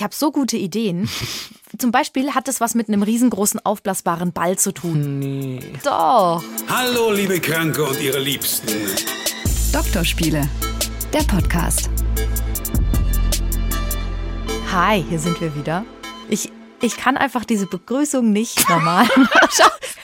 Ich habe so gute Ideen. Zum Beispiel hat es was mit einem riesengroßen aufblasbaren Ball zu tun. Nee. Doch. Hallo, liebe Kranke und ihre Liebsten. Doktorspiele, der Podcast. Hi, hier sind wir wieder. Ich, ich kann einfach diese Begrüßung nicht normal machen.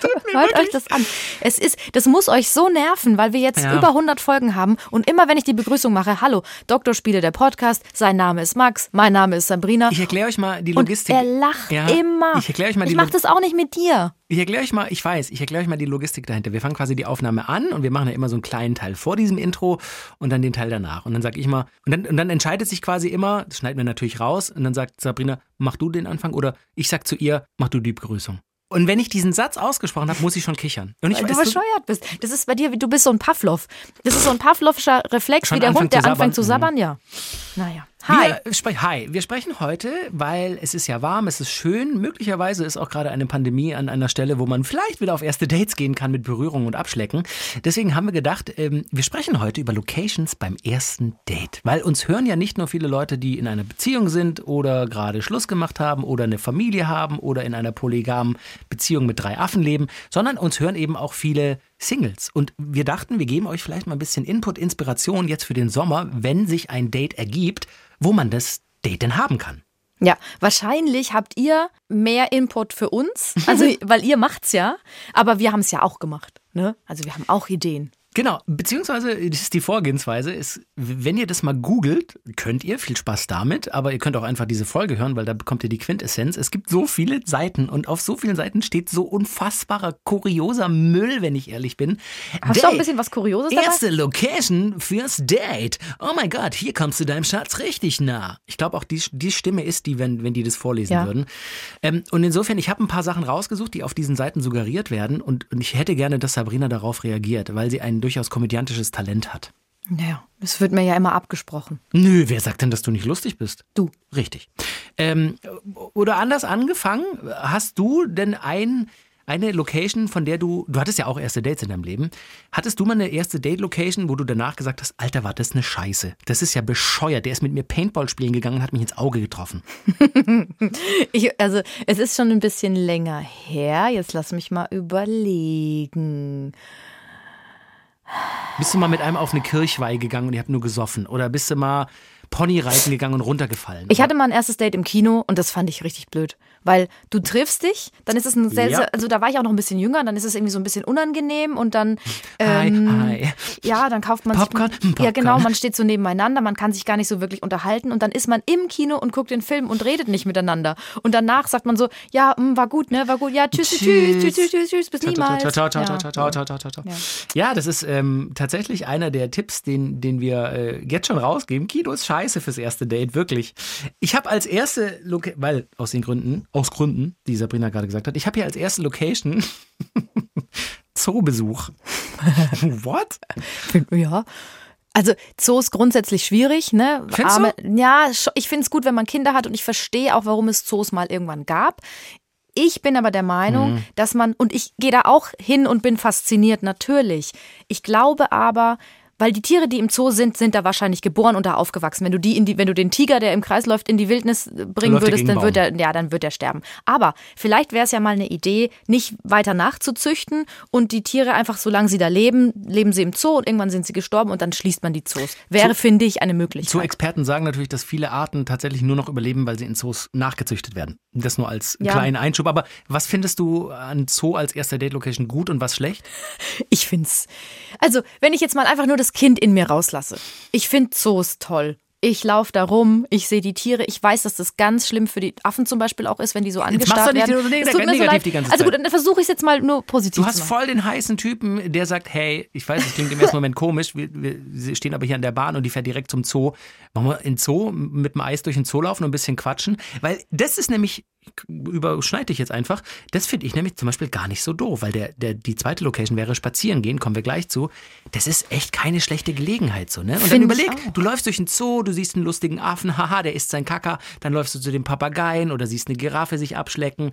Hört euch das an. Es ist, das muss euch so nerven, weil wir jetzt Ja. über 100 Folgen haben und immer wenn ich die Begrüßung mache, hallo, Doktorspiele der Podcast, sein Name ist Max, mein Name ist Sabrina. Ich erkläre euch mal die und Logistik. er lacht Ja, immer. Ich erkläre euch mal die Ich mach Log- das auch nicht mit dir. Ich erkläre euch mal, ich weiß, ich erkläre euch mal die Logistik dahinter. Wir fangen quasi die Aufnahme an und wir machen ja immer so einen kleinen Teil vor diesem Intro und dann den Teil danach. Und dann sage ich mal, und dann, und dann entscheidet sich quasi immer, das schneiden wir natürlich raus, und dann sagt Sabrina, mach du den Anfang oder ich sag zu ihr, mach du die Begrüßung. Und wenn ich diesen Satz ausgesprochen habe, muss ich schon kichern. Und ich Weil du bescheuert bist. Das ist bei dir, wie- du bist so ein Pavlov. Das ist so ein Pavlovscher Reflex, wie der anfangen Hund, der anfängt zu sabbern, ja. Naja. Hi. Wir, hi, wir sprechen heute, weil es ist ja warm, es ist schön. Möglicherweise ist auch gerade eine Pandemie an einer Stelle, wo man vielleicht wieder auf erste Dates gehen kann mit Berührung und Abschlecken. Deswegen haben wir gedacht, ähm, wir sprechen heute über Locations beim ersten Date. Weil uns hören ja nicht nur viele Leute, die in einer Beziehung sind oder gerade Schluss gemacht haben oder eine Familie haben oder in einer polygamen Beziehung mit drei Affen leben, sondern uns hören eben auch viele Singles. Und wir dachten, wir geben euch vielleicht mal ein bisschen Input, Inspiration jetzt für den Sommer, wenn sich ein Date ergibt, wo man das Date denn haben kann. Ja, wahrscheinlich habt ihr mehr Input für uns, also weil ihr macht's ja, aber wir haben es ja auch gemacht, ne? Also wir haben auch Ideen. Genau, beziehungsweise das ist die Vorgehensweise, ist, wenn ihr das mal googelt, könnt ihr, viel Spaß damit, aber ihr könnt auch einfach diese Folge hören, weil da bekommt ihr die Quintessenz. Es gibt so viele Seiten und auf so vielen Seiten steht so unfassbarer, kurioser Müll, wenn ich ehrlich bin. Hast du auch ein Date. bisschen was Kurioses dabei? Erste Location fürs Date. Oh mein Gott, hier kommst du deinem Schatz richtig nah. Ich glaube auch, die, die Stimme ist die, wenn, wenn die das vorlesen Ja. würden. Ähm, und insofern, ich habe ein paar Sachen rausgesucht, die auf diesen Seiten suggeriert werden. Und, und ich hätte gerne, dass Sabrina darauf reagiert, weil sie ein durchaus komödiantisches Talent hat. Naja, das wird mir ja immer abgesprochen. Nö, wer sagt denn, dass du nicht lustig bist? Du. Richtig. Ähm, oder anders angefangen, hast du denn ein, eine Location, von der du, du hattest ja auch erste Dates in deinem Leben, hattest du mal eine erste Date-Location, wo du danach gesagt hast, Alter, war das eine Scheiße. Das ist ja bescheuert. Der ist mit mir Paintball spielen gegangen und hat mich ins Auge getroffen. Ich, also es ist schon ein bisschen länger her. Jetzt lass mich mal überlegen. Bist du mal mit einem auf eine Kirchweih gegangen und ihr habt nur gesoffen? Oder bist du mal Ponyreiten gegangen und runtergefallen? Ich hatte mal ein erstes Date im Kino und das fand ich richtig blöd. Weil du triffst dich, dann ist es ein sehr, Ja. sehr, also da war ich auch noch ein bisschen jünger, dann ist es irgendwie so ein bisschen unangenehm und dann, Hi, ähm, hi. ja, dann kauft man Popcorn? sich, Hm, ja genau, Popcorn. man steht so nebeneinander, man kann sich gar nicht so wirklich unterhalten und dann ist man im Kino und guckt den Film und redet nicht miteinander. Und danach sagt man so, ja, hm, war gut, ne, war gut, ja, tschüss, tschüss, tschüss, tschüss, tschüss, tschüss, tschüss bis niemals. Ja, das ist ähm, tatsächlich einer der Tipps, den, den wir äh, jetzt schon rausgeben. Kino ist scheiße fürs erste Date, wirklich. Ich habe als erste, Loca weil aus den Gründen, aus Gründen, die Sabrina gerade gesagt hat, ich habe hier als erste Location Zoobesuch. What? Ja. Also Zoo ist grundsätzlich schwierig, ne? Findest du? ja, ich finde es gut, wenn man Kinder hat und ich verstehe auch, warum es Zoos mal irgendwann gab. Ich bin aber der Meinung, Mhm. dass man, und ich gehe da auch hin und bin fasziniert, natürlich. Ich glaube aber, weil die Tiere, die im Zoo sind, sind da wahrscheinlich geboren und da aufgewachsen. Wenn du die die, wenn du den Tiger, der im Kreis läuft, in die Wildnis äh, bringen würdest, dann wird er, ja, dann wird er sterben. Aber vielleicht wäre es ja mal eine Idee, nicht weiter nachzuzüchten und die Tiere einfach, solange sie da leben, leben sie im Zoo und irgendwann sind sie gestorben und dann schließt man die Zoos. Wäre, finde ich, eine Möglichkeit. Zoo-Experten sagen natürlich, dass viele Arten tatsächlich nur noch überleben, weil sie in Zoos nachgezüchtet werden. Das nur als Ja. kleinen Einschub. Aber was findest du an Zoo als erster Date-Location gut und was schlecht? Ich find's. Also, wenn ich jetzt mal einfach nur das Kind in mir rauslasse. Ich find Zoos toll. Ich laufe da rum, ich sehe die Tiere. Ich weiß, dass das ganz schlimm für die Affen zum Beispiel auch ist, wenn die so machst angestarrt du nicht werden. so neg- Es tut mir so negativ leid. die ganze Also gut, Zeit. dann versuche ich es jetzt mal nur positiv Du hast voll den heißen Typen, der sagt, hey, ich weiß, es klingt im ersten Moment komisch, wir, wir stehen aber hier an der Bahn und die fährt direkt zum Zoo. Machen wir in Zoo mit dem Eis durch den Zoo laufen und ein bisschen quatschen? Weil das ist nämlich, überschneide dich jetzt einfach. Das finde ich nämlich zum Beispiel gar nicht so doof, weil der, der, die zweite Location wäre spazieren gehen, kommen wir gleich zu. Das ist echt keine schlechte Gelegenheit so, ne? Und dann Find ich überleg, du läufst durch einen Zoo, du siehst einen lustigen Affen, haha, der isst sein Kacker, dann läufst du zu den Papageien oder siehst eine Giraffe sich abschlecken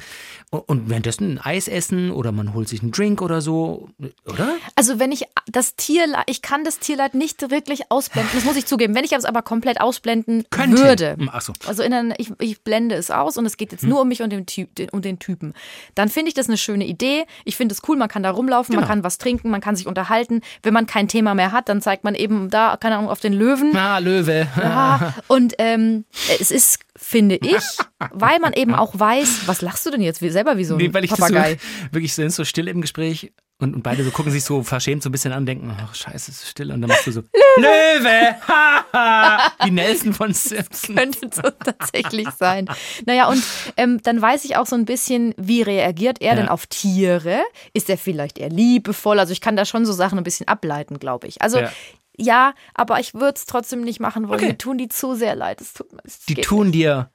und, und währenddessen ein Eis essen oder man holt sich einen Drink oder so, oder? Also wenn ich das Tierleid, ich kann das Tierleid nicht wirklich ausblenden, das muss ich zugeben. Wenn ich es aber komplett ausblenden Könnte. würde, Hm, ach so. also in ich, ich blende es aus und es geht jetzt nur um mich und den, Typ, den, um den Typen, dann finde ich das eine schöne Idee. Ich finde es cool, man kann da rumlaufen, man Genau. kann was trinken, man kann sich unterhalten. Wenn man kein Thema mehr hat, dann zeigt man eben da, keine Ahnung, auf den Löwen. Ah, Löwe. Ja, und ähm, es ist, finde ich, weil man eben auch weiß, was lachst du denn jetzt selber wie so ein Nee, weil ich Papagei? das so, wirklich sind so still im Gespräch und, und beide so gucken sich so verschämt so ein bisschen an und denken, ach scheiße, es ist still. Und dann machst du so, Löwe! Haha! Wie Nelson von Simpson. könnte so tatsächlich sein. Naja, und ähm, dann weiß ich auch so ein bisschen, wie reagiert er Ja. denn auf Tiere? Ist er vielleicht eher liebevoll? Also ich kann da schon so Sachen ein bisschen ableiten, glaube ich. Also Ja. ja, aber ich würde es trotzdem nicht machen wollen. Okay. Mir tun die zu sehr leid. Es tut es Die tun dir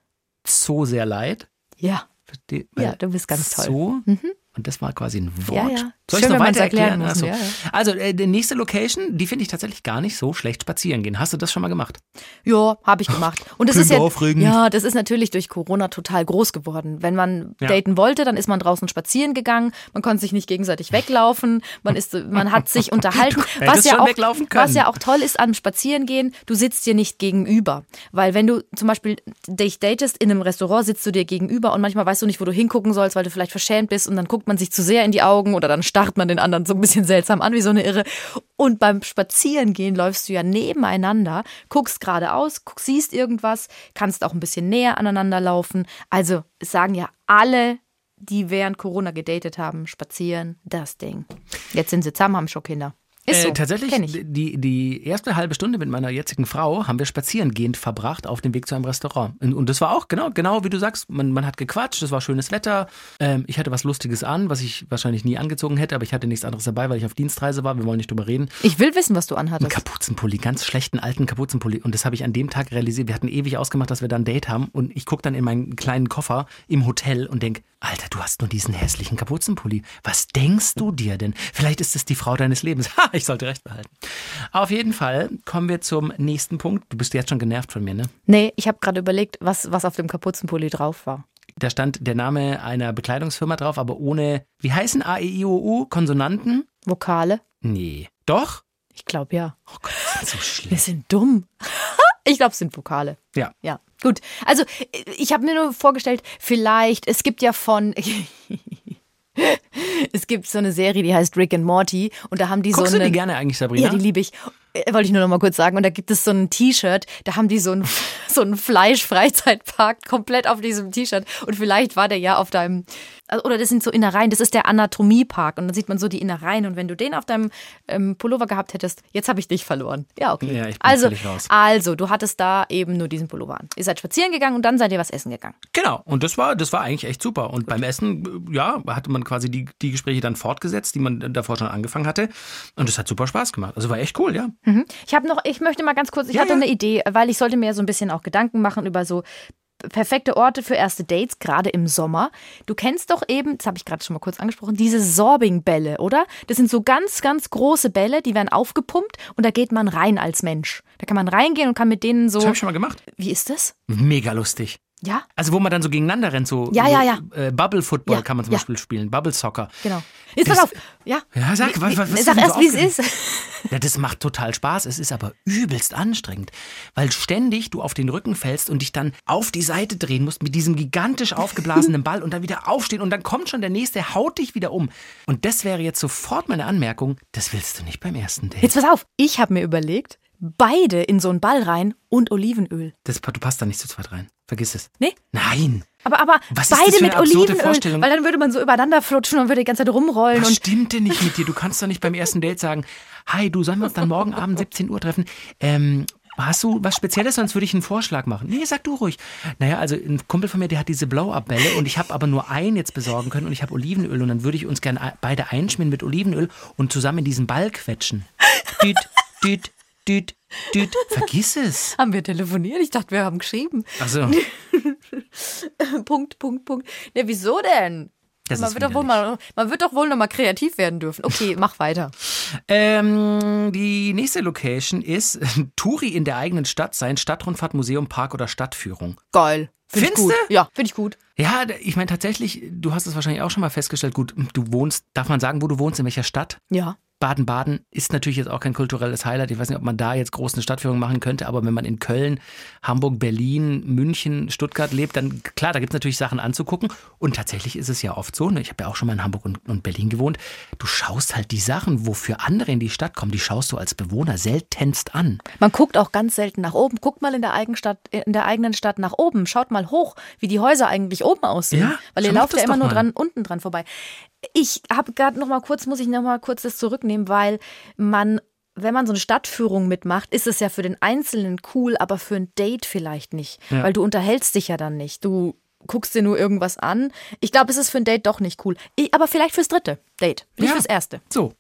so sehr leid. nicht. Ja, Versteh- ja, du bist ganz toll. So? Und das war quasi ein Wort. Ja, ja. Soll ich noch weiter erklären erklären? muss, Achso. ja, ja. Also, äh, die nächste Location, die finde ich tatsächlich gar nicht so schlecht spazieren gehen. Hast du das schon mal gemacht? Ja, habe ich gemacht. Und das Klingt ist ja, aufregend. ja, das ist natürlich durch Corona total groß geworden. Wenn man Ja. daten wollte, dann ist man draußen spazieren gegangen. Man konnte sich nicht gegenseitig weglaufen. Man ist, man hat sich unterhalten. was ja auch, was ja auch toll ist am Spazierengehen, du sitzt dir nicht gegenüber, weil wenn du zum Beispiel dich datest in einem Restaurant, sitzt du dir gegenüber und manchmal weißt du nicht, wo du hingucken sollst, weil du vielleicht verschämt bist und dann guckt man sich zu sehr in die Augen oder dann starrt man den anderen so ein bisschen seltsam an wie so eine Irre. Und beim Spazierengehen läufst du ja nebeneinander, guckst geradeaus, guck, siehst irgendwas, kannst auch ein bisschen näher aneinander laufen. Also sagen ja alle, die während Corona gedatet haben, spazieren, das Ding. Jetzt sind sie zusammen, haben schon Kinder. Ist so. Äh, tatsächlich, die, die erste halbe Stunde mit meiner jetzigen Frau haben wir spazierengehend verbracht auf dem Weg zu einem Restaurant. Und, das war auch genau, genau wie du sagst, man, man hat gequatscht, es war schönes Wetter. Ähm, ich hatte was Lustiges an, was ich wahrscheinlich nie angezogen hätte, aber ich hatte nichts anderes dabei, weil ich auf Dienstreise war. Wir wollen nicht drüber reden. Ich will wissen, was du Ein anhattest. Kapuzenpulli, ganz schlechten alten Kapuzenpulli. Und das habe ich an dem Tag realisiert. Wir hatten ewig ausgemacht, dass wir da ein Date haben. Und ich gucke dann in meinen kleinen Koffer im Hotel und denke, Alter, du hast nur diesen hässlichen Kapuzenpulli. Was denkst du dir denn? Vielleicht ist es die Frau deines Lebens. Ha, ich sollte recht behalten. Auf jeden Fall kommen wir zum nächsten Punkt. Du bist jetzt schon genervt von mir, ne? Nee, ich habe gerade überlegt, was, was auf dem Kapuzenpulli drauf war. Da stand der Name einer Bekleidungsfirma drauf, aber ohne, wie heißen A, E, I, O, U? Konsonanten? Vokale? Nee. Doch? Ich glaube ja. Oh Gott, das ist so schlimm. Wir sind dumm. Ich glaube, es sind Vokale. Ja. Ja, gut. Also, ich habe mir nur vorgestellt, vielleicht, es gibt ja von. es gibt so eine Serie, die heißt Rick and Morty. Und da haben die Guckst so du eine. die gerne eigentlich, Sabrina? Ja, die liebe ich. Äh, Wollte ich nur noch mal kurz sagen. Und da gibt es so ein T-Shirt, da haben die so ein, so einen Fleisch-Freizeitpark komplett auf diesem T-Shirt. Und vielleicht war der ja auf deinem, oder das sind so Innereien, das ist der Anatomiepark. Und dann sieht man so die Innereien. Und wenn du den auf deinem ähm, Pullover gehabt hättest, jetzt habe ich dich verloren. Ja, okay. Ja, ich bin also, raus. also, du hattest da eben nur diesen Pullover an. Ihr seid spazieren gegangen und dann seid ihr was essen gegangen. Genau, und das war, das war eigentlich echt super. Und beim Essen, äh, ja, hatte man quasi die, die Gespräche dann fortgesetzt, die man davor schon angefangen hatte. Und das hat super Spaß gemacht. Also war echt cool, ja. Ich habe noch, ich möchte mal ganz kurz, ich Ja, hatte ja. eine Idee, weil ich sollte mir so ein bisschen auch Gedanken machen über so perfekte Orte für erste Dates, gerade im Sommer. Du kennst doch eben, das habe ich gerade schon mal kurz angesprochen, diese Sorbing-Bälle, oder? Das sind so ganz, ganz große Bälle, die werden aufgepumpt und da geht man rein als Mensch. Da kann man reingehen und kann mit denen so. Das habe ich schon mal gemacht. Wie ist das? Mega lustig. Ja, Also wo man dann so gegeneinander rennt, so, Ja, ja, ja. Äh, Bubble Football Ja, kann man zum. Beispiel spielen, Bubble Soccer. genau. Jetzt Das- pass auf. Ja. Ja, sag, Wie- was, was, sag erst, so wie es ist. Ja, das macht total Spaß. Es ist aber übelst anstrengend, weil ständig du auf den Rücken fällst und dich dann auf die Seite drehen musst mit diesem gigantisch aufgeblasenen Ball und dann wieder aufstehen und dann kommt schon der nächste, haut dich wieder um. Und das wäre jetzt sofort meine Anmerkung, das willst du nicht beim ersten Date. Jetzt pass auf. Ich habe mir überlegt, beide in so einen Ball rein und Olivenöl. Das, du passt da nicht zu zweit rein. Vergiss es. Nee? Nein. Aber, aber Was beide mit Olivenöl, Vorstellung? weil dann würde man so übereinander flutschen und würde die ganze Zeit rumrollen Was stimmt denn nicht mit dir? Du kannst doch nicht beim ersten Date sagen, hi, du sollen wir uns dann morgen Abend 17 Uhr treffen. Ähm, hast du was Spezielles, sonst würde ich einen Vorschlag machen. Nee, sag du ruhig. Naja, also ein Kumpel von mir, der hat diese Blow-Up-Bälle und ich habe aber nur einen jetzt besorgen können und ich habe Olivenöl und dann würde ich uns gerne beide einschmieren mit Olivenöl und zusammen in diesen Ball quetschen. Düt, düt, düt, düt. Vergiss es. haben wir telefoniert. Ich dachte, wir haben geschrieben. Also, Punkt, Punkt, Punkt. Ne, wieso denn? Das man, wird doch wohl mal, man wird doch wohl noch mal kreativ werden dürfen. Okay, mach weiter. Ähm, die nächste Location ist Touri in der eigenen Stadt sein, Stadtrundfahrt, Museum, Park oder Stadtführung. Geil. Find Findste? gut. Ja, finde ich gut. Ja, ich meine tatsächlich, du hast es wahrscheinlich auch schon mal festgestellt, gut, du wohnst, darf man sagen, wo du wohnst, in welcher Stadt? Ja. Baden-Baden ist natürlich jetzt auch kein kulturelles Highlight. Ich weiß nicht, ob man da jetzt groß eine Stadtführung machen könnte, aber wenn man in Köln, Hamburg, Berlin, München, Stuttgart lebt, dann klar, da gibt es natürlich Sachen anzugucken. Und tatsächlich ist es ja oft so, ne, ich habe ja auch schon mal in Hamburg und, und Berlin gewohnt, du schaust halt die Sachen, wofür andere in die Stadt kommen, die schaust du als Bewohner seltenst an. Man guckt auch ganz selten nach oben. Guckt mal in der, Eigenstadt, in der eigenen Stadt nach oben. Schaut mal hoch, wie die Häuser eigentlich oben aussehen. Ja, Weil ihr lauft ja immer nur dran, unten dran vorbei. Ich habe gerade noch mal kurz, muss ich noch mal kurz das zurücknehmen, weil man, wenn man so eine Stadtführung mitmacht, ist es ja für den Einzelnen cool, aber für ein Date vielleicht nicht. Ja. Weil du unterhältst dich ja dann nicht. Du guckst dir nur irgendwas an. Ich glaube, es ist für ein Date doch nicht cool. Ich, aber vielleicht fürs dritte Date, nicht Ja. fürs erste. So,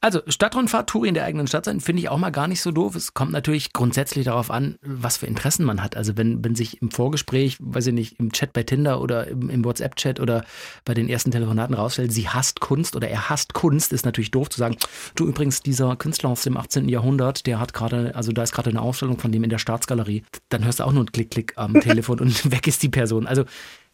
also Stadtrundfahrt, Touri in der eigenen Stadt sein, finde ich auch mal gar nicht so doof. Es kommt natürlich grundsätzlich darauf an, was für Interessen man hat. Also wenn, wenn sich im Vorgespräch, weiß ich nicht, im Chat bei Tinder oder im, im WhatsApp-Chat oder bei den ersten Telefonaten rausstellt, sie hasst Kunst oder er hasst Kunst, ist natürlich doof zu sagen, du übrigens, dieser Künstler aus dem 18. Jahrhundert, der hat gerade, also da ist gerade eine Ausstellung von dem in der Staatsgalerie. Dann hörst du auch nur einen Klick-Klick am Telefon und weg ist die Person. Also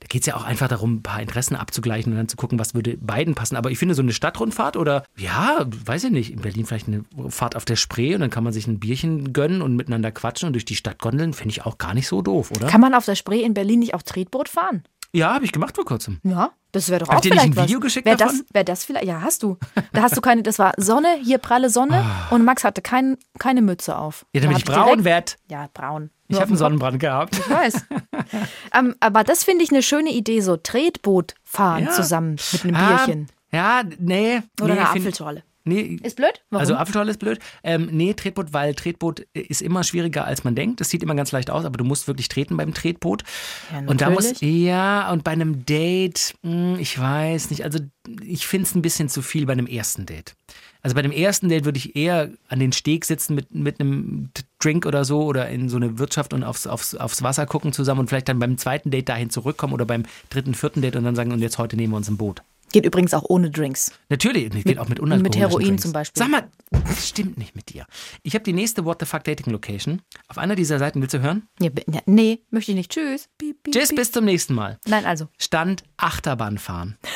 da geht es ja auch einfach darum, ein paar Interessen abzugleichen und dann zu gucken, was würde beiden passen. Aber ich finde, so eine Stadtrundfahrt oder, ja, weiß ich nicht, in Berlin vielleicht eine Fahrt auf der Spree und dann kann man sich ein Bierchen gönnen und miteinander quatschen und durch die Stadt gondeln, finde ich auch gar nicht so doof, oder? Kann man auf der Spree in Berlin nicht auch Tretboot fahren? ja, habe ich gemacht vor kurzem. Ja, das wäre doch Hab auch dir nicht vielleicht ein Video was. geschickt wär das, davon? wär das vielleicht? Ja, hast du. Da hast du keine. Das war Sonne, hier pralle Sonne Ah. und Max hatte kein, keine Mütze auf. Ja, Da damit hab ich braun werd. Ja, braun. Ich habe einen. Sonnenbrand gehabt. Ich weiß. ähm, aber das finde ich eine schöne Idee, so Tretboot fahren Ja. zusammen mit einem Ah, Bierchen. Ja, nee. Oder nee, eine Apfelschorle. Nee, Ist blöd? Warum? Also Apfelschorle ist blöd. Ähm, nee, Tretboot, weil Tretboot ist immer schwieriger, als man denkt. Das sieht immer ganz leicht aus, aber du musst wirklich treten beim Tretboot. Ja, und da muss, ja, und bei einem Date, mh, ich weiß nicht, also ich finde es ein bisschen zu viel bei einem ersten Date. Also bei dem ersten Date würde ich eher an den Steg sitzen mit, mit einem Drink oder so oder in so eine Wirtschaft und aufs, aufs, aufs Wasser gucken zusammen und vielleicht dann beim zweiten Date dahin zurückkommen oder beim dritten, vierten Date und dann sagen, und jetzt heute nehmen wir uns ein Boot. Geht übrigens auch ohne Drinks. Natürlich, geht auch mit unalkoholischen mit Heroin Drinks. zum Beispiel. Sag mal, das stimmt nicht mit dir. Ich habe die nächste What the Fuck Dating Location. Auf einer dieser Seiten willst du hören? Ja, nee, möchte ich nicht. Tschüss. Piep, piep, Tschüss, piep. bis zum nächsten Mal. Nein, also. Stand Achterbahn fahren.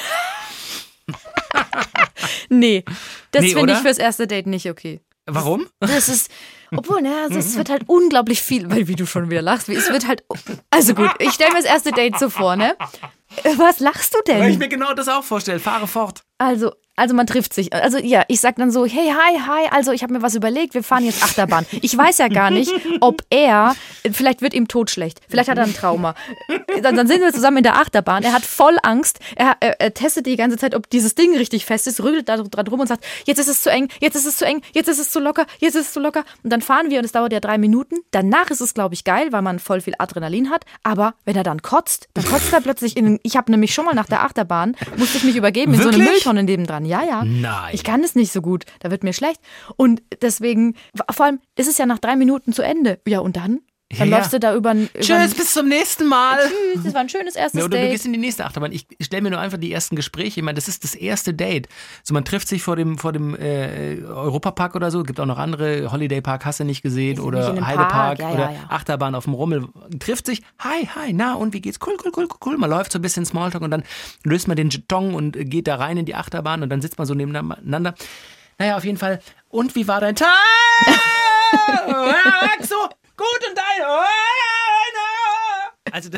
Nee. Das Nee, finde ich fürs erste Date nicht okay. Warum? Das ist, obwohl, ne, also es wird halt unglaublich viel, weil wie du schon wieder lachst, es wird halt, also gut, ich stelle mir das erste Date so vor, ne? Was lachst du Weil ich denn? mir genau das auch vorstelle. Fahre fort. Also, also man trifft sich. Also ja, ich sag dann so, hey, hi, hi, also ich habe mir was überlegt, wir fahren jetzt Achterbahn. Ich weiß ja gar nicht, ob er, vielleicht wird ihm tot schlecht, vielleicht hat er ein Trauma. Dann, dann sind wir zusammen in der Achterbahn, er hat voll Angst, er, er, er testet die ganze Zeit, ob dieses Ding richtig fest ist, rüttelt da dran rum und sagt, jetzt ist es zu eng, jetzt ist es zu eng, jetzt ist es zu locker, jetzt ist es zu locker. Und dann fahren wir und es dauert ja drei Minuten. Danach ist es, glaube ich, geil, weil man voll viel Adrenalin hat. Aber wenn er dann kotzt, dann kotzt er plötzlich in, ich habe nämlich schon mal nach der Achterbahn, musste ich mich übergeben in so eine Wirklich? Mülltonne nebendran. Ja, ja. Nein. Ich kann es nicht so gut. Da wird mir schlecht. Und deswegen, vor allem, ist es ja nach drei Minuten zu Ende. Ja, und dann? Dann Ja. läufst du da über ein. Tschüss, bis zum nächsten Mal. Tschüss, das war ein schönes erstes Ja, oder du Date. gehst in die nächste Achterbahn. Ich stelle mir nur einfach die ersten Gespräche. Ich meine, das ist das erste Date. So, man trifft sich vor dem, vor dem äh, Europapark oder so. Gibt auch noch andere. Holiday Park hast du nicht gesehen. nicht Oder Heidepark. Park. Ja, oder ja, ja. Achterbahn auf dem Rummel. Trifft sich. Hi, hi, na, und wie geht's? Cool, cool, cool, cool, cool. Man läuft so ein bisschen Smalltalk und dann löst man den Jeton und geht da rein in die Achterbahn und dann sitzt man so nebeneinander. Naja, auf jeden Fall. Und wie war dein Tag? so, gut und dein. Also,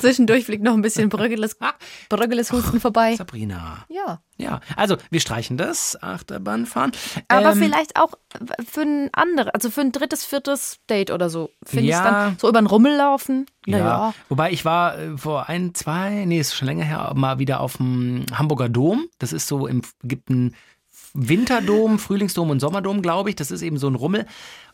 Zwischendurch fliegt noch ein bisschen Bröggeles, Bröggeles Husten vorbei. Sabrina. Ja. Ja, also wir streichen das, Achterbahnfahren. Aber Ähm, vielleicht auch für ein anderes, also für ein drittes, viertes Date oder so. Finde ich Ja. dann so über den Rummel laufen. Ja. Naja. Wobei ich war äh, vor ein, zwei, nee, ist schon länger her, mal wieder auf dem Hamburger Dom. Das ist so im, gibt einen Winterdom, Frühlingsdom und Sommerdom, glaube ich. Das ist eben so ein Rummel.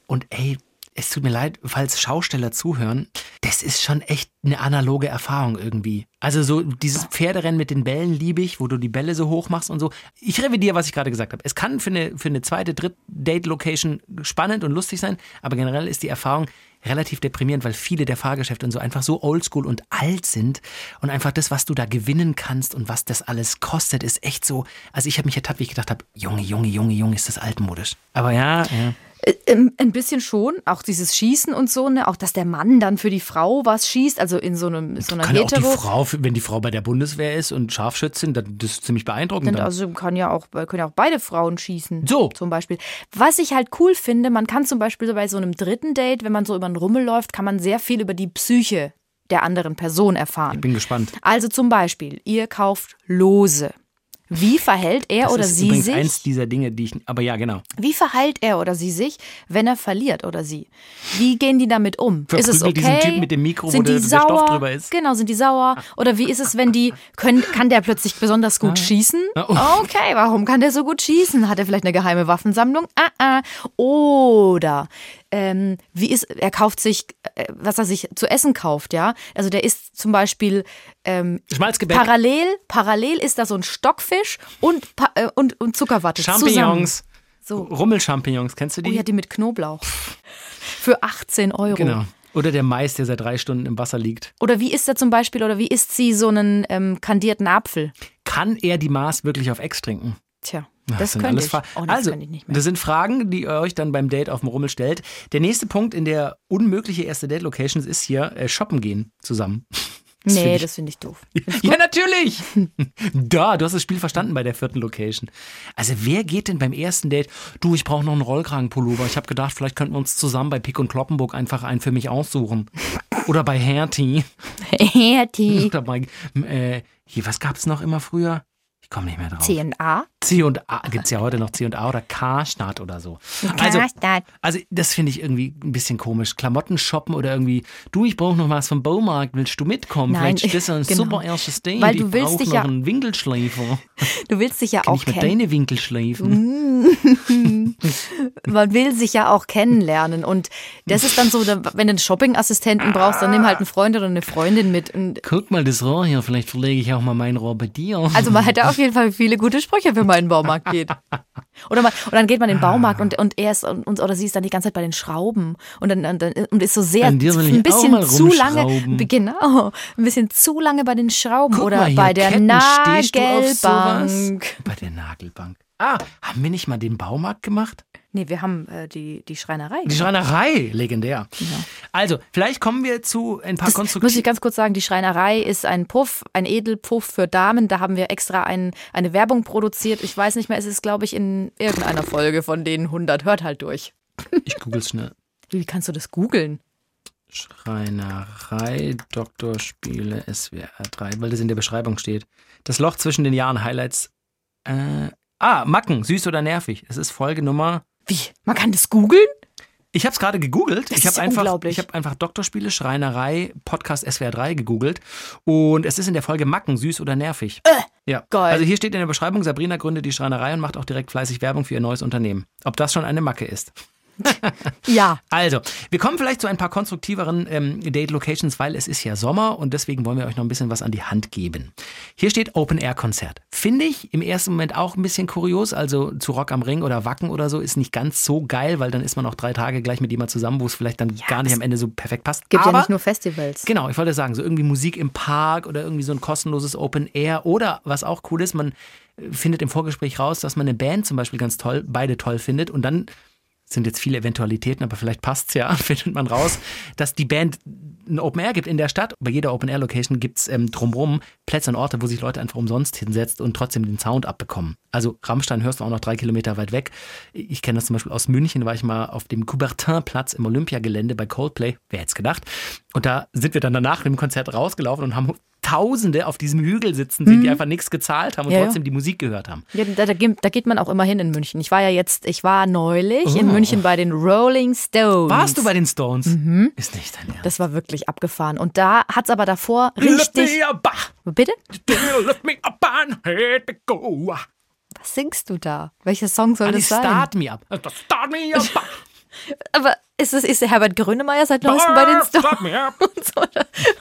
Und ey, es tut mir leid, falls Schausteller zuhören, das ist schon echt eine analoge Erfahrung irgendwie. Also so dieses Pferderennen mit den Bällen liebe ich, wo du die Bälle so hoch machst und so. Ich revidiere, was ich gerade gesagt habe. Es kann für eine, für eine zweite, dritte Date-Location spannend und lustig sein, aber generell ist die Erfahrung relativ deprimierend, weil viele der Fahrgeschäfte und so einfach so oldschool und alt sind und einfach das, was du da gewinnen kannst und was das alles kostet, ist echt so. Also ich habe mich ertappt, wie ich gedacht habe, Junge, Junge, Junge, Junge, ist das altmodisch. Aber ja, ja. Äh, Ein bisschen schon, auch dieses Schießen und so, ne? auch dass der Mann dann für die Frau was schießt, also in so, einem, so einer Kann ja auch die Hetero. Frau, wenn die Frau bei der Bundeswehr ist und Scharfschützin, dann das ist ziemlich beeindruckend. Dann. also kann ja auch, können ja auch beide Frauen schießen. So. Zum Beispiel. Was ich halt cool finde, man kann zum Beispiel bei so einem dritten Date, wenn man so über den Rummel läuft, kann man sehr viel über die Psyche der anderen Person erfahren. Bin gespannt. Also zum Beispiel, ihr kauft Lose. Wie verhält er Das oder ist sie übrigens sich? eins dieser Dinge, die ich. Aber ja, genau. Wie verhält er oder sie sich, wenn er verliert oder sie? Wie gehen die damit um? ist es okay? Verprügelt diesen Typen mit dem Mikro, wo sind der- die der Stoff sauer? drüber ist? Genau, sind die sauer? Oder wie ist es, wenn die können? Kann der plötzlich besonders gut schießen? Ah, oh. Okay, warum kann der so gut schießen? Hat er vielleicht eine geheime Waffensammlung? Ah, ah. Oder ähm, wie ist? Er kauft sich, äh, was er sich zu essen kauft, ja? Also der isst zum Beispiel ähm, Schmalzgebäck. parallel, parallel ist da so ein Stockfisch und äh, und, und Zuckerwatte zusammen. Champignons. So. Rummelchampignons, kennst du Oh die? ja, die mit Knoblauch. Für 18 Euro. Genau. Oder der Mais, der seit drei Stunden im Wasser liegt. Oder wie isst er zum Beispiel, oder wie isst sie so einen ähm, kandierten Apfel? Kann er die Maß wirklich auf Ex trinken? Tja, Ja, das sind könnte alles ich. Fra- Oh, das also, das sind Fragen, die ihr euch dann beim Date auf dem Rummel stellt. Der nächste Punkt in der unmögliche erste Date-Locations ist hier äh, shoppen gehen zusammen. Das nee, find ich- das finde ich doof. Ja, natürlich! da, du hast das Spiel verstanden bei der vierten Location. Also, wer geht denn beim ersten Date? Du, ich brauche noch einen Rollkragenpullover. Ich habe gedacht, vielleicht könnten wir uns zusammen bei Pick und Kloppenburg einfach einen für mich aussuchen. Oder bei Hertie. Hertie. Oder bei, äh, hier, was gab's noch immer früher? Ich komme nicht mehr drauf. C&A. C und A gibt's ja heute noch C und A oder Karstadt oder so. Also, also das finde ich irgendwie ein bisschen komisch. Klamotten shoppen oder irgendwie, du, ich brauche noch was vom Baumarkt, willst du mitkommen? Nein, Vielleicht ist das ein genau. super erstes Date. Weil du ich willst dich noch ja- einen Winkelschleifer. Du willst dich ja Kann auch ich mit kennen. deine Winkelschleifen? Man will sich ja auch kennenlernen. Und das ist dann so, wenn du einen Shoppingassistenten brauchst, dann nimm halt einen Freund oder eine Freundin mit. Und Guck mal das Rohr hier, vielleicht verlege ich auch mal mein Rohr bei dir. Also man hätte auf jeden Fall viele gute Sprüche, wenn man in den Baumarkt geht. Oder, man, oder dann geht man in den Baumarkt und, und er ist und, oder sie ist dann die ganze Zeit bei den Schrauben und dann, dann und ist so sehr ein bisschen mal zu lange genau ein bisschen zu lange bei den Schrauben Guck oder mal bei der Ketten? Nagelbank. Bei der Nagelbank. Ah, haben wir nicht mal den Baumarkt gemacht? Nee, wir haben äh, die, die Schreinerei. Die Schreinerei, legendär. Also, vielleicht kommen wir zu ein paar Das muss ich ganz kurz sagen, die Schreinerei ist ein Puff, ein Edelpuff für Damen. Da haben wir extra ein, eine Werbung produziert. Ich weiß nicht mehr, es ist, glaube ich, in irgendeiner Folge von den 100. Hört halt durch. Ich google's schnell. Wie kannst du das googeln? Schreinerei, Doktorspiele, SWR 3, weil das in der Beschreibung steht. Das Loch zwischen den Jahren, Highlights. Äh, ah, Macken, süß oder nervig. Es ist Folge Nummer. Wie? Man kann das googeln? Ich habe es gerade gegoogelt. Das ich ist habe einfach, unglaublich. ich habe einfach Doktorspiele, Schreinerei, Podcast SWR 3 gegoogelt und es ist in der Folge Macken, süß oder nervig. ja. Äh, geil. Also hier steht in der Beschreibung, Sabrina gründet die Schreinerei und macht auch direkt fleißig Werbung für ihr neues Unternehmen. Ob das schon eine Macke ist? Ja. Also, wir kommen vielleicht zu ein paar konstruktiveren ähm, Date-Locations, weil es ist ja Sommer und deswegen wollen wir euch noch ein bisschen was an die Hand geben. Hier steht Open-Air-Konzert. Finde ich im ersten Moment auch ein bisschen kurios, also zu Rock am Ring oder Wacken oder so ist nicht ganz so geil, weil dann ist man auch drei Tage gleich mit jemand zusammen, wo es vielleicht dann gar nicht am Ende so perfekt passt. Gibt Aber ja nicht nur Festivals. Genau, ich wollte sagen, so irgendwie Musik im Park oder irgendwie so ein kostenloses Open Air oder was auch cool ist, man äh, findet im Vorgespräch raus, dass man eine Band zum Beispiel ganz toll, beide toll findet und dann sind jetzt viele Eventualitäten, aber vielleicht passt's ja, findet man raus, dass die Band ein Open Air gibt in der Stadt. Bei jeder Open Air Location gibt's ähm, drumrum Plätze und Orte, wo sich Leute einfach umsonst hinsetzt und trotzdem den Sound abbekommen. Also Rammstein hörst du auch noch drei Kilometer weit weg. Ich kenne das zum Beispiel aus München, war ich mal auf dem Coubertin-Platz im Olympiagelände bei Coldplay. Wer hätte es gedacht? Und da sind wir dann danach dem Konzert rausgelaufen und haben Tausende auf diesem Hügel sitzen sehen, die einfach nichts gezahlt haben und Mhm. Ja, ja. trotzdem die Musik gehört haben. Ja, da, da, geht- da geht man auch immer hin in München. Ich war ja jetzt, ich war neulich in Oh. München bei den Rolling Stones. Warst du bei den Stones? Mhm. Ist nicht dein Ernst. Das war wirklich abgefahren. Und da hat's aber davor Lift richtig. me up. Bitte? lift me up and go. Was singst du da? Welcher Song soll Ah, das sein? Start me up. Start me up. Aber ist, es, ist der Herbert Grönemeyer seit neuestem bei den Stones? so?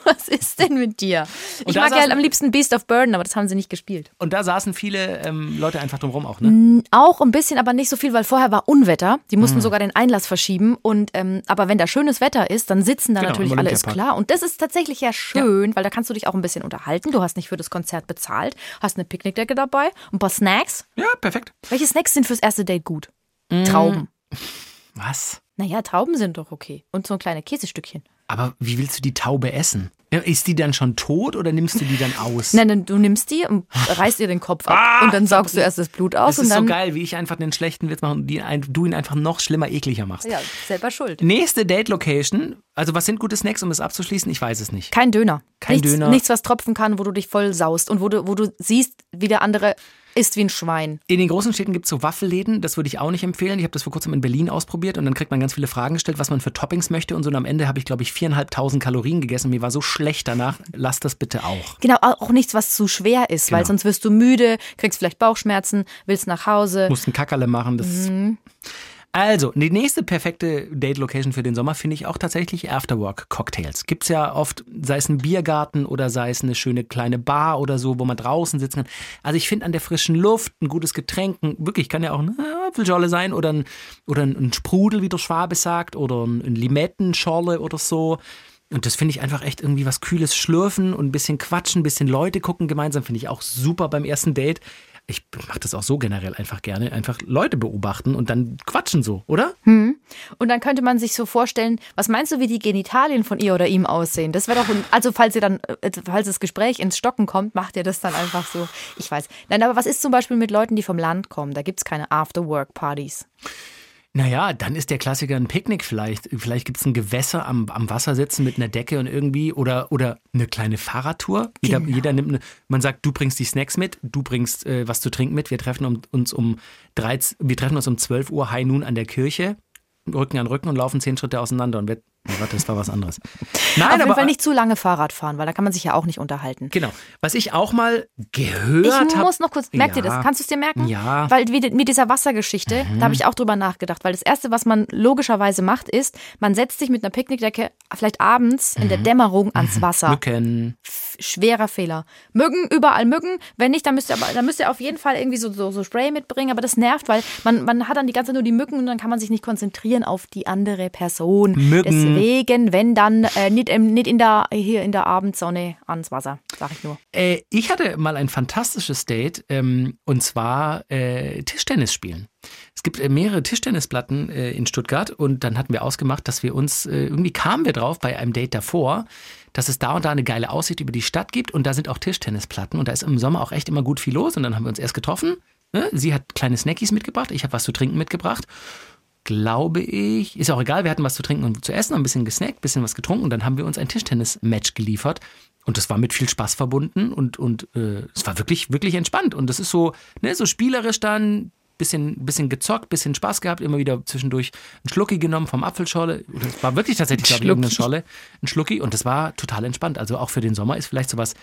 Was ist denn mit dir? Ich mag ja saßen- am liebsten Beast of Burden, aber das haben sie nicht gespielt. Und da saßen viele ähm, Leute einfach drumherum auch, ne? Auch ein bisschen, aber nicht so viel, weil vorher war Unwetter. Die mussten sogar den Einlass verschieben. Und ähm, aber wenn da schönes Wetter ist, dann sitzen da Genau, natürlich alle, ist klar. Und das ist tatsächlich ja schön, weil da kannst du dich auch ein bisschen unterhalten. Du hast nicht für das Konzert bezahlt, hast eine Picknickdecke dabei, ein paar Snacks. Ja, perfekt. Welche Snacks sind fürs erste Date gut? Mm. Trauben. Was? Naja, Trauben sind doch okay. Und so ein kleine Käsestückchen. Aber wie willst du die Taube essen? Ist die dann schon tot oder nimmst du die dann aus? Nein, du nimmst die und reißt ihr den Kopf ab. und dann saugst du erst das Blut aus und ist so dann. geil, wie ich einfach den schlechten Witz mache und die du ihn einfach noch schlimmer, ekliger machst. Ja, selber schuld. Nächste Date-Location. Also, was sind gute Snacks, um es abzuschließen? Ich weiß es nicht. Kein Döner. Kein nichts, Döner. Nichts, was tropfen kann, wo du dich voll saust und wo du, wo du siehst, wie der andere isst wie ein Schwein. In den großen Städten gibt es so Waffelläden, das würde ich auch nicht empfehlen. Ich habe das vor kurzem in Berlin ausprobiert und dann kriegt man ganz viele Fragen gestellt, was man für Toppings möchte. Und so und am Ende habe ich, glaube ich, viereinhalbtausend Kalorien gegessen. Mir war so schlecht danach. Lass das bitte auch. Genau, au- auch nichts, was zu schwer ist, weil Genau. sonst wirst du müde, kriegst vielleicht Bauchschmerzen, willst nach Hause. Musst ein Kackerle machen. Das Mhm. Also, die nächste perfekte Date-Location für den Sommer finde ich auch tatsächlich Afterwork-Cocktails. Gibt's ja oft, sei es ein Biergarten oder sei es eine schöne kleine Bar oder so, wo man draußen sitzen kann. Also ich finde an der frischen Luft ein gutes Getränk, wirklich kann ja auch eine Apfelschorle sein oder ein, oder ein, ein Sprudel, wie der Schwabe sagt, oder ein, ein Limettenschorle oder so. Und das finde ich einfach echt irgendwie was Kühles schlürfen und ein bisschen quatschen, ein bisschen Leute gucken gemeinsam, finde ich auch super beim ersten Date. Ich mache das auch so generell einfach gerne. Einfach Leute beobachten und dann quatschen so, oder? Und dann könnte man sich so vorstellen, was meinst du, wie die Genitalien von ihr oder ihm aussehen? Das wäre doch, ein, also falls ihr dann, äh, falls das Gespräch ins Stocken kommt, macht ihr das dann einfach so. Ich weiß. Nein, aber was ist zum Beispiel mit Leuten, die vom Land kommen? Da gibt's keine After-Work-Partys. Naja, dann ist der Klassiker ein Picknick vielleicht. Vielleicht gibt es ein Gewässer am, am Wasser sitzen mit einer Decke und irgendwie oder, oder eine kleine Fahrradtour. Jeder, Genau. jeder nimmt eine, man sagt, du bringst die Snacks mit, du bringst äh, was zu trinken mit. Wir treffen um, uns um 13, wir treffen uns um 12 Uhr High Noon an der Kirche, Rücken an Rücken und laufen zehn Schritte auseinander und wir, nee, warte, das war was anderes. Nein, Auf jeden aber Fall nicht zu lange Fahrrad fahren, weil da kann man sich ja auch nicht unterhalten. genau. Was ich auch mal gehört Ich habe. muss noch kurz, merkt ihr Ja. das? Kannst du es dir merken? Ja. Mhm. Weil mit dieser Wassergeschichte, da habe ich auch drüber nachgedacht. Weil das Erste, was man logischerweise macht, ist, man setzt sich mit einer Picknickdecke vielleicht abends in der Mhm. Dämmerung ans Wasser. Mücken. Schwerer Fehler. Mücken, überall Mücken. Wenn nicht, dann müsst ihr, aber, dann müsst ihr auf jeden Fall irgendwie so, so, so Spray mitbringen. Aber das nervt, weil man, man hat dann die ganze Zeit nur die Mücken und dann kann man sich nicht konzentrieren auf die andere Person. Mücken. Deswegen, wenn dann äh, nicht, im- nicht in der, hier in der Abendsonne ans Wasser, sag ich nur. Äh, ich hatte mal ein fantastisches Date ähm, und zwar äh, Tischtennis spielen. Es gibt äh, mehrere Tischtennisplatten äh, in Stuttgart und dann hatten wir ausgemacht, dass wir uns, äh, irgendwie kamen wir drauf bei einem Date davor, dass es da und da eine geile Aussicht über die Stadt gibt und da sind auch Tischtennisplatten und da ist im Sommer auch echt immer gut viel los und dann haben wir uns erst getroffen. Ne? Sie hat kleine Snackies mitgebracht, ich habe was zu trinken mitgebracht glaube ich, ist auch egal, wir hatten was zu trinken und zu essen, ein bisschen gesnackt, ein bisschen was getrunken und dann haben wir uns ein Tischtennis-Match geliefert. Und das war mit viel Spaß verbunden und, und äh, es war wirklich, wirklich entspannt. Und das ist so, ne, so spielerisch dann, bisschen, bisschen gezockt, bisschen Spaß gehabt, immer wieder zwischendurch ein Schlucki genommen vom Apfelschorle. Es war wirklich tatsächlich, glaube ich, irgendeine Scholle, ein Schlucki und das war total entspannt. Also auch für den Sommer ist vielleicht sowas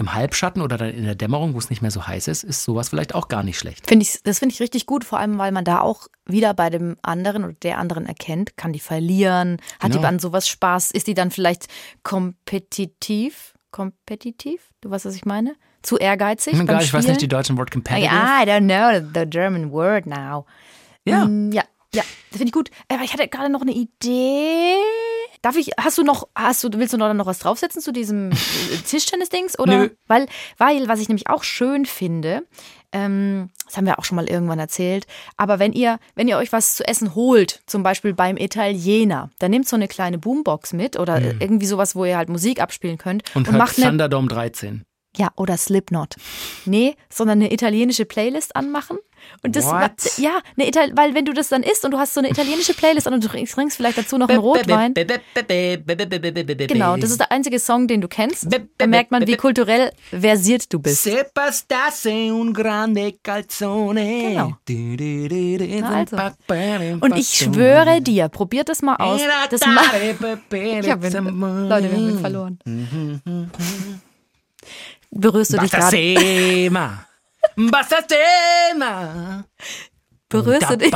im Halbschatten oder dann in der Dämmerung, wo es nicht mehr so heiß ist, ist sowas vielleicht auch gar nicht schlecht. Find ich, das finde ich richtig gut, vor allem, weil man da auch wieder bei dem anderen oder der anderen erkennt, kann die verlieren, hat Genau. die an sowas Spaß, ist die dann vielleicht kompetitiv? Kompetitiv? Du weißt, was ich meine? Zu ehrgeizig? Egal, ich weiß nicht die deutschen Wort competitive. I don't know the German word now. Ja. Mm, ja, ja, das finde ich gut. Aber ich hatte gerade noch eine Idee. Darf ich, hast du noch, hast du, willst du noch, noch was draufsetzen zu diesem äh, Tischtennis-Dings? Oder? Nö. Weil, weil, was ich nämlich auch schön finde, ähm, das haben wir auch schon mal irgendwann erzählt, aber wenn ihr, wenn ihr euch was zu essen holt, zum Beispiel beim Italiener, dann nehmt so eine kleine Boombox mit oder irgendwie sowas, wo ihr halt Musik abspielen könnt Mhm. Und, hört macht Thunderdome 13. ja, oder Slipknot. Nee, sondern eine italienische Playlist anmachen. Und das What? ja, eine Ital weil wenn du das dann isst und du hast so eine italienische Playlist und du trinkst vielleicht dazu noch einen Rotwein. Genau, das ist der einzige Song, den du kennst. Da merkt man, wie kulturell versiert du bist. Se bastasse un grande calzone. Genau. Also. Und ich schwöre dir, probiert das mal aus. Das macht. Ich hab ihn, Leute, wir haben verloren. Berührst du dich gerade? Bastasema. Bastasema. Berührst du dich?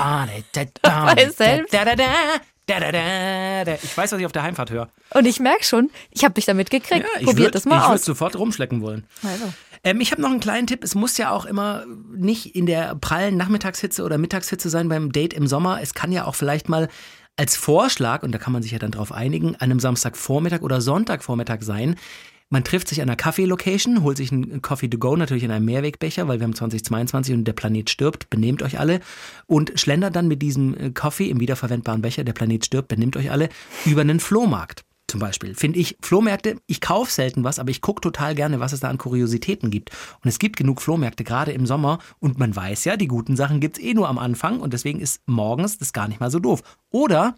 Ich weiß, was ich auf der Heimfahrt höre. Und ich merke schon, ich habe dich damit gekriegt. Ja, ich Probiert würde das mal würd aus. sofort rumschlecken wollen. Also. Ähm, ich habe noch einen kleinen Tipp. Es muss ja auch immer nicht in der prallen Nachmittagshitze oder Mittagshitze sein beim Date im Sommer. Es kann ja auch vielleicht mal als Vorschlag, und da kann man sich ja dann drauf einigen, an einem Samstagvormittag oder Sonntagvormittag sein. Man trifft sich an einer Kaffee-Location, holt sich einen Coffee to go, natürlich in einem Mehrwegbecher, weil wir haben 2022 und der Planet stirbt, benehmt euch alle. Und schlendert dann mit diesem äh, Coffee im wiederverwendbaren Becher, der Planet stirbt, benehmt euch alle, über einen Flohmarkt zum Beispiel. Finde ich, Flohmärkte, ich kaufe selten was, aber ich gucke total gerne, was es da an Kuriositäten gibt. Und es gibt genug Flohmärkte, gerade im Sommer. Und man weiß ja, die guten Sachen gibt es eh nur am Anfang. Und deswegen ist morgens das gar nicht mal so doof. Oder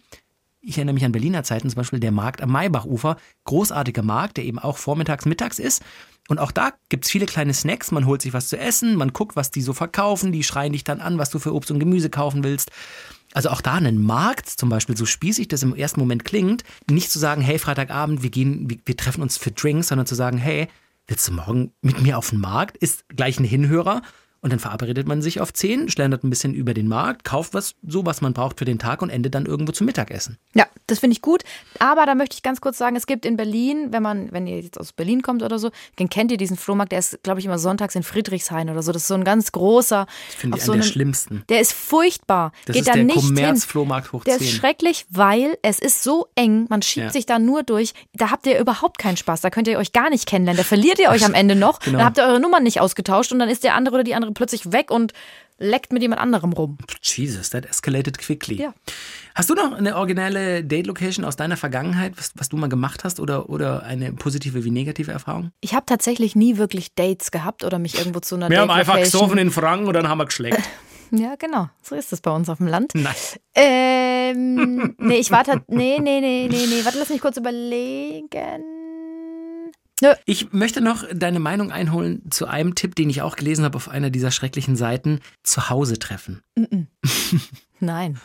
ich erinnere mich an Berliner Zeiten, zum Beispiel der Markt am Maybachufer. Großartiger Markt, der eben auch vormittags, mittags ist. Und auch da gibt es viele kleine Snacks. Man holt sich was zu essen, man guckt, was die so verkaufen. Die schreien dich dann an, was du für Obst und Gemüse kaufen willst. Also auch da einen Markt, zum Beispiel, so spießig das im ersten Moment klingt, nicht zu sagen, hey, Freitagabend, wir gehen, wir, wir treffen uns für Drinks, sondern zu sagen, hey, willst du morgen mit mir auf den Markt? Ist gleich ein Hinhörer. Und dann verabredet man sich auf 10, schlendert ein bisschen über den Markt, kauft was, so was man braucht für den Tag und endet dann irgendwo zum Mittagessen. Ja, das finde ich gut. Aber da möchte ich ganz kurz sagen, es gibt in Berlin, wenn man, wenn ihr jetzt aus Berlin kommt oder so, dann kennt ihr diesen Flohmarkt, der ist, glaube ich, immer sonntags in Friedrichshain oder so. Das ist so ein ganz großer. Finde ich so einen der schlimmsten. Der ist furchtbar. Das Geht ist da der nicht. Kommerzflohmarkt hoch Der 10. ist schrecklich, weil es ist so eng, man schiebt Ja. sich da nur durch. Da habt ihr überhaupt keinen Spaß. Da könnt ihr euch gar nicht kennenlernen. Da verliert ihr euch am Ende noch. Genau. Dann habt ihr eure Nummern nicht ausgetauscht und dann ist der andere oder die andere plötzlich weg und leckt mit jemand anderem rum. Jesus, that escalated quickly. Ja. Hast du noch eine originelle Date-Location aus deiner Vergangenheit, was, was du mal gemacht hast oder, oder eine positive wie negative Erfahrung? Ich habe tatsächlich nie wirklich Dates gehabt oder mich irgendwo zu einer Date-Location- in Franken und dann haben wir geschleckt. Ja, genau. So ist es bei uns auf dem Land. Nein. Ähm, nee, ich war tat, nee, nee, nee, nee, nee. Warte, lass mich kurz überlegen. Nö. Ich möchte noch deine Meinung einholen zu einem Tipp, den ich auch gelesen habe auf einer dieser schrecklichen Seiten. Zu Hause treffen. Nein.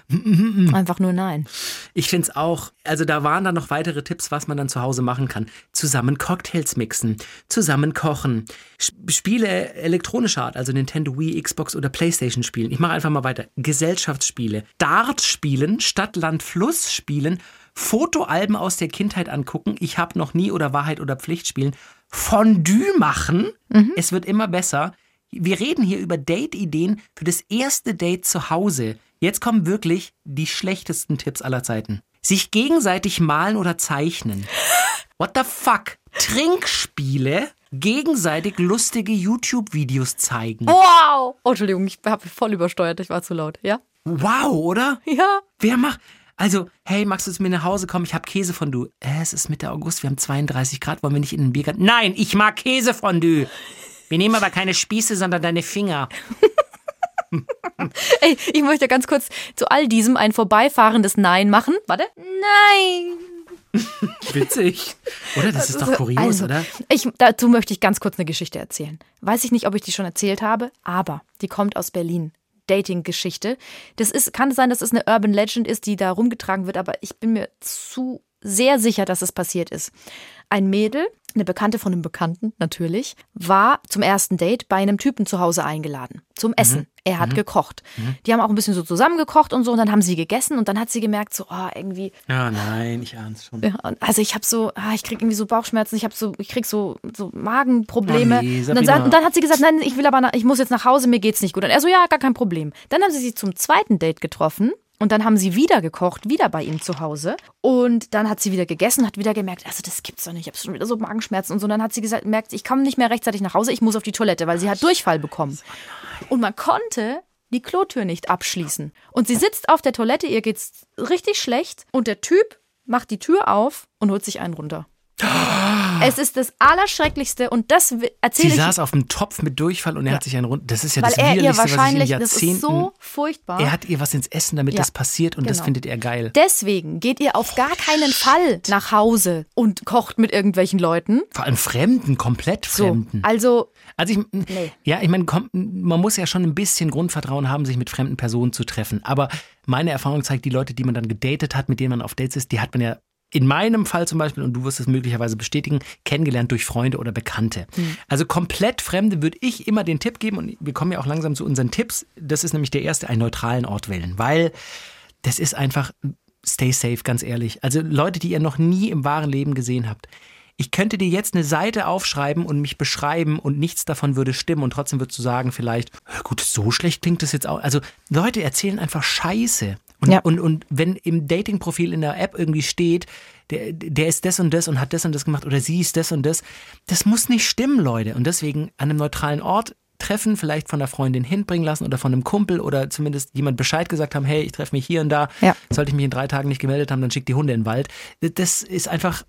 Einfach nur nein. Ich finde es auch, also da waren dann noch weitere Tipps, was man dann zu Hause machen kann. Zusammen Cocktails mixen, zusammen kochen, Sp- Spiele elektronischer Art, also Nintendo Wii, Xbox oder Playstation spielen. Ich mache einfach mal weiter. Gesellschaftsspiele, Dart spielen, Stadt, Land, Fluss spielen, Fotoalben aus der Kindheit angucken, ich habe noch nie oder Wahrheit oder Pflicht spielen, Fondue machen, es wird immer besser. Wir reden hier über Date-Ideen für das erste Date zu Hause. Jetzt kommen wirklich die schlechtesten Tipps aller Zeiten. Sich gegenseitig malen oder zeichnen. What the fuck? Trinkspiele, gegenseitig lustige YouTube-Videos zeigen. Wow! Oh, Entschuldigung, ich habe voll übersteuert. Ich war zu laut. Ja? Wow, oder? Ja. Wer macht. Also, hey, magst du zu mir nach Hause kommen? Ich habe Käsefondue. Äh, es ist Mitte August, wir haben 32 Grad, wollen wir nicht in den Biergarten? Nein, ich mag Käsefondue. Wir nehmen aber keine Spieße, sondern deine Finger. Ey, ich möchte ganz kurz zu all diesem ein vorbeifahrendes Nein machen. Warte. Nein. Witzig. Oder? Das ist doch kurios, also, oder? Ich, dazu möchte ich ganz kurz eine Geschichte erzählen. Weiß ich nicht, ob ich die schon erzählt habe, aber die kommt aus Berlin. Dating-Geschichte. Das ist, kann sein, dass es eine Urban Legend ist, die da rumgetragen wird, aber ich bin mir zu sehr sicher, dass es passiert ist. Ein Mädel, eine Bekannte von einem Bekannten natürlich, war zum ersten Date bei einem Typen zu Hause eingeladen. Zum Essen. Er hat gekocht. Die haben auch ein bisschen so zusammengekocht und so und dann haben sie gegessen und dann hat sie gemerkt, so, oh, irgendwie, Ja, nein, ich ahn's schon. ja, also ich habe so, ah, ich krieg irgendwie so Bauchschmerzen, ich habe so, ich krieg so, so Magenprobleme. Oh nee, und, dann, und dann hat sie gesagt, nein, ich will aber, nach, ich muss jetzt nach Hause, mir geht's nicht gut. Und er so, ja, gar kein Problem. Dann haben sie sich zum zweiten Date getroffen. Und dann haben sie wieder gekocht, wieder bei ihm zu Hause. Und dann hat sie wieder gegessen, hat wieder gemerkt, also das gibt's doch nicht, ich habe schon wieder so Magenschmerzen und so. Und dann hat sie gesagt, merkt, ich komme nicht mehr rechtzeitig nach Hause, ich muss auf die Toilette, weil sie hat Durchfall bekommen. Und man konnte die Klotür nicht abschließen. Und sie sitzt auf der Toilette, ihr geht's richtig schlecht und der Typ macht die Tür auf und holt sich einen runter. Es ist das Allerschrecklichste und das Sie erzähle ich, saß auf dem Topf mit Durchfall und er hat sich einen Rund. Das ist ja weil das er ihr Widerlichste, was ich in wahrscheinlich, das Jahrzehnten. ist so furchtbar. er hat ihr was ins Essen, damit Ja, das passiert und das genau. findet er geil. Deswegen geht ihr auf gar keinen Fall nach Hause und kocht mit irgendwelchen Leuten. Vor allem Fremden, komplett So, Fremden. also Also ich, ja, ich meine, man muss ja schon ein bisschen Grundvertrauen haben, sich mit fremden Personen zu treffen. Aber meine Erfahrung zeigt, die Leute, die man dann gedatet hat, mit denen man auf Dates ist, die hat man ja in meinem Fall zum Beispiel, und du wirst es möglicherweise bestätigen, kennengelernt durch Freunde oder Bekannte. Hm. Also komplett Fremde würde ich immer den Tipp geben, und wir kommen ja auch langsam zu unseren Tipps. Das ist nämlich der erste, einen neutralen Ort wählen, weil das ist einfach, stay safe, ganz ehrlich. Also Leute, die ihr noch nie im wahren Leben gesehen habt. Ich könnte dir jetzt eine Seite aufschreiben und mich beschreiben und nichts davon würde stimmen und trotzdem würdest du sagen vielleicht, "Ja, gut, so schlecht klingt das jetzt auch. Also Leute erzählen einfach Scheiße. Und, Ja. und, und wenn im Datingprofil in der App irgendwie steht, der, der ist das und das und hat das und das gemacht oder sie ist das und das, das muss nicht stimmen, Leute. Und deswegen an einem neutralen Ort treffen, vielleicht von der Freundin hinbringen lassen oder von einem Kumpel oder zumindest jemand Bescheid gesagt haben, hey, ich treffe mich hier und da. Ja. Sollte ich mich in drei Tagen nicht gemeldet haben, dann schickt die Hunde in den Wald. Das ist einfach,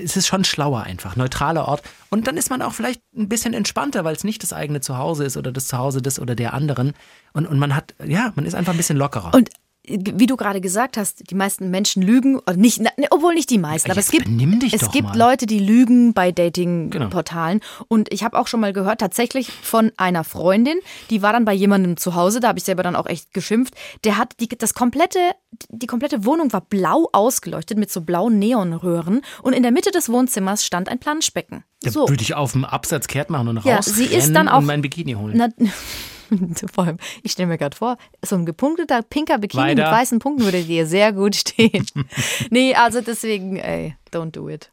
es ist schon schlauer einfach, neutraler Ort. Und dann ist man auch vielleicht ein bisschen entspannter, weil es nicht das eigene Zuhause ist oder das Zuhause des oder der anderen. Und, und man hat, ja, man ist einfach ein bisschen lockerer. Und wie du gerade gesagt hast, die meisten Menschen lügen, oder nicht, na, obwohl nicht die meisten, aber Jetzt es gibt, es gibt mal. Leute, die lügen bei Genau. Dating-Portalen. Und ich habe auch schon mal gehört, tatsächlich von einer Freundin, die war dann bei jemandem zu Hause, da habe ich selber dann auch echt geschimpft. Der hat die, das komplette, die komplette Wohnung war blau ausgeleuchtet mit so blauen Neonröhren und in der Mitte des Wohnzimmers stand ein Planschbecken. Da So. würde ich auf dem Absatz kehrt machen und Ja, raus sie ist dann auch- und mein Bikini holen. Na, vor allem, ich stelle mir gerade vor, so ein gepunkteter pinker Bikini mit Weiter. weißen Punkten würde dir sehr gut stehen. nee, also deswegen, ey, don't do it.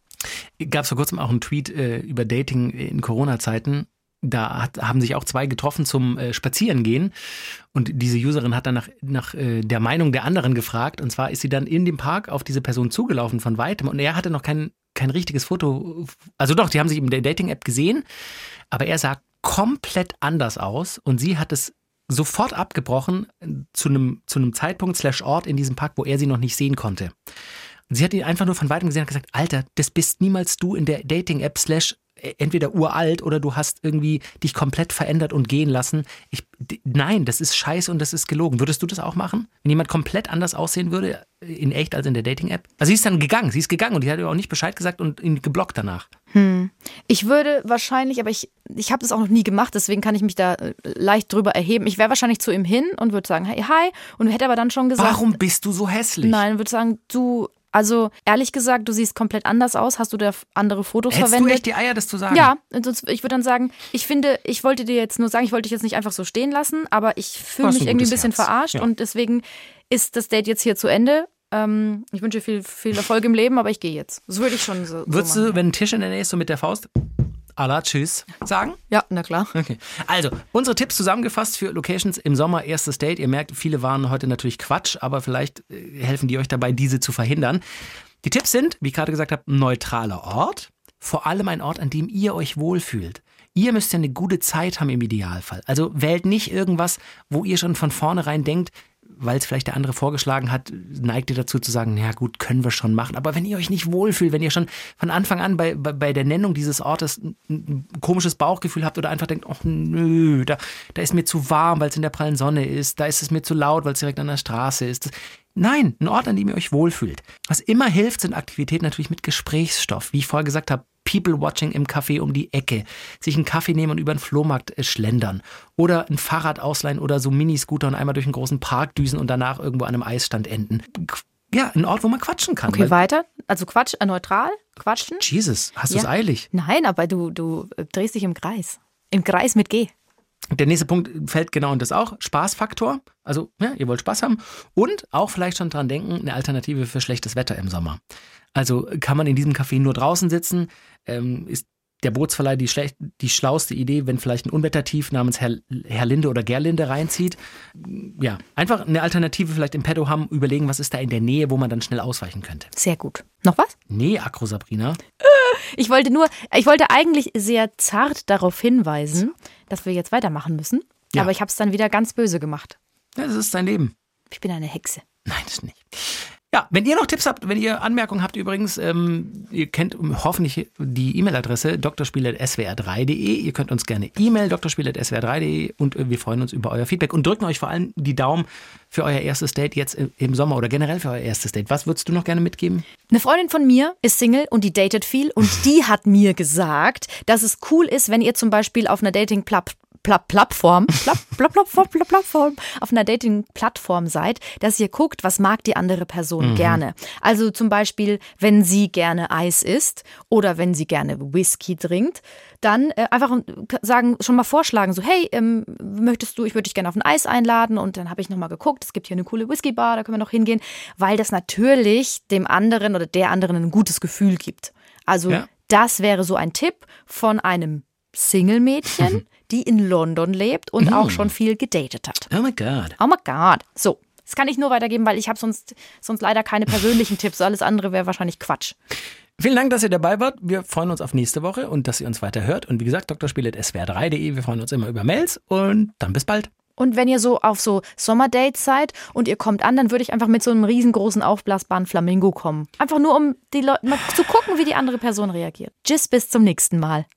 Gab es vor kurzem auch einen Tweet äh, über Dating in Corona-Zeiten. Da hat, haben sich auch zwei getroffen zum äh, Spazierengehen. Und diese Userin hat dann nach, nach äh, der Meinung der anderen gefragt. Und zwar ist sie dann in dem Park auf diese Person zugelaufen von weitem. Und er hatte noch kein, kein richtiges Foto. Also doch, die haben sich in der Dating-App gesehen. Aber er sah komplett anders aus. Und sie hat es sofort abgebrochen äh, zu einem, zu einem Zeitpunkt slash Ort in diesem Park, wo er sie noch nicht sehen konnte. Und sie hat ihn einfach nur von weitem gesehen und gesagt, Alter, das bist niemals du in der Dating-App slash äh, entweder uralt oder du hast irgendwie dich komplett verändert und gehen lassen. Ich, nein, das ist scheiße und das ist gelogen. Würdest du das auch machen? Wenn jemand komplett anders aussehen würde, äh, in echt als in der Dating-App? Also sie ist dann gegangen, sie ist gegangen und die hat ihr auch nicht Bescheid gesagt und ihn geblockt danach. Ich würde wahrscheinlich, aber ich, ich habe das auch noch nie gemacht, deswegen kann ich mich da äh, leicht drüber erheben. Ich wäre wahrscheinlich zu ihm hin und würde sagen, hey, hi, und hätte aber dann schon gesagt, Warum bist du so hässlich? nein, würde sagen, du, also ehrlich gesagt, du siehst komplett anders aus. Hast du da andere Fotos Hättest verwendet? du echt die Eier, das zu sagen? Ja, sonst, ich würde dann sagen, ich finde, ich wollte dir jetzt nur sagen, ich wollte dich jetzt nicht einfach so stehen lassen, aber ich fühle mich irgendwie ein bisschen Herz. verarscht Ja. und deswegen ist das Date jetzt hier zu Ende. Ähm, ich wünsche viel, viel Erfolg im Leben, aber ich gehe jetzt. Das würde ich schon so, Würdest so machen. du, wenn ein Tisch in der Nähe ist, so mit der Faust, Allah, tschüss, sagen? ja, na klar. Okay. Also, unsere Tipps zusammengefasst für Locations im Sommer, erstes Date. Ihr merkt, viele waren heute natürlich Quatsch, aber vielleicht äh, helfen die euch dabei, diese zu verhindern. Die Tipps sind, wie ich gerade gesagt habe, ein neutraler Ort. Vor allem ein Ort, an dem ihr euch wohlfühlt. Ihr müsst ja eine gute Zeit haben im Idealfall. Also wählt nicht irgendwas, wo ihr schon von vornherein denkt, weil es vielleicht der andere vorgeschlagen hat, neigt ihr dazu zu sagen, na gut, können wir schon machen. Aber wenn ihr euch nicht wohlfühlt, wenn ihr schon von Anfang an bei, bei, bei der Nennung dieses Ortes ein, ein komisches Bauchgefühl habt oder einfach denkt, ach nö, da, da ist mir zu warm, weil es in der prallen Sonne ist, da ist es mir zu laut, weil es direkt an der Straße ist. Nein, ein Ort, an dem ihr euch wohlfühlt. Was immer hilft, sind Aktivitäten natürlich mit Gesprächsstoff. Wie ich vorher gesagt habe, People-Watching im Café um die Ecke, sich einen Kaffee nehmen und über den Flohmarkt äh, schlendern oder ein Fahrrad ausleihen oder so Miniscooter und einmal durch einen großen Park düsen und danach irgendwo an einem Eisstand enden. Ja, ein Ort, wo man quatschen kann. Okay, weiter. Also Quatsch, äh, neutral, quatschen. Jesus, hast du es eilig? Nein, aber du, du äh, drehst dich im Kreis. Im Kreis mit G. Der nächste Punkt fällt genau in das auch. Spaßfaktor. Also, ja, ihr wollt Spaß haben. Und auch vielleicht schon dran denken, eine Alternative für schlechtes Wetter im Sommer. Also kann man in diesem Café nur draußen sitzen? Ähm, ist der Bootsverleih die, schlecht, die schlauste Idee, wenn vielleicht ein Unwettertief namens Herr, Herr Linde oder Gerlinde reinzieht? Ja, einfach eine Alternative vielleicht im Petto haben, überlegen, was ist da in der Nähe, wo man dann schnell ausweichen könnte. Sehr gut. Noch was? Nee, Akro Sabrina. Ich wollte nur, ich wollte eigentlich sehr zart darauf hinweisen, dass wir jetzt weitermachen müssen. Ja. Aber ich habe es dann wieder ganz böse gemacht. Ja, das ist sein Leben. Ich bin eine Hexe. Nein, das nicht. Ja, wenn ihr noch Tipps habt, wenn ihr Anmerkungen habt übrigens, ähm, ihr kennt hoffentlich die E-Mail-Adresse drspiel.swr3.de. Ihr könnt uns gerne E-Mail drspiel.swr3.de und äh, wir freuen uns über euer Feedback und drücken euch vor allem die Daumen für euer erstes Date jetzt im Sommer oder generell für euer erstes Date. Was würdest du noch gerne mitgeben? Eine Freundin von mir ist Single und die datet viel und die hat mir gesagt, dass es cool ist, wenn ihr zum Beispiel auf einer Dating-Plattform Pla Plattform, Pla Pla Plattform, Pla Plattform, auf einer Dating-Plattform seid, dass ihr guckt, was mag die andere Person gerne. Also zum Beispiel, wenn sie gerne Eis isst oder wenn sie gerne Whisky trinkt, dann äh, einfach sagen, schon mal vorschlagen, so hey, ähm, möchtest du, ich würde dich gerne auf ein Eis einladen und dann habe ich nochmal geguckt, es gibt hier eine coole Whisky-Bar, da können wir noch hingehen, weil das natürlich dem anderen oder der anderen ein gutes Gefühl gibt. Also Ja. das wäre so ein Tipp von einem Single-Mädchen, die in London lebt und auch schon viel gedatet hat. Oh my God. Oh my God. So, das kann ich nur weitergeben, weil ich habe sonst, sonst leider keine persönlichen Tipps. Alles andere wäre wahrscheinlich Quatsch. Vielen Dank, dass ihr dabei wart. Wir freuen uns auf nächste Woche und dass ihr uns weiter hört. Und wie gesagt, drspiel.swr3.de. Wir freuen uns immer über Mails und dann bis bald. Und wenn ihr so auf so Sommerdates seid und ihr kommt an, dann würde ich einfach mit so einem riesengroßen aufblasbaren Flamingo kommen. Einfach nur, um die Leute mal zu gucken, wie die andere Person reagiert. Tschüss, bis zum nächsten Mal.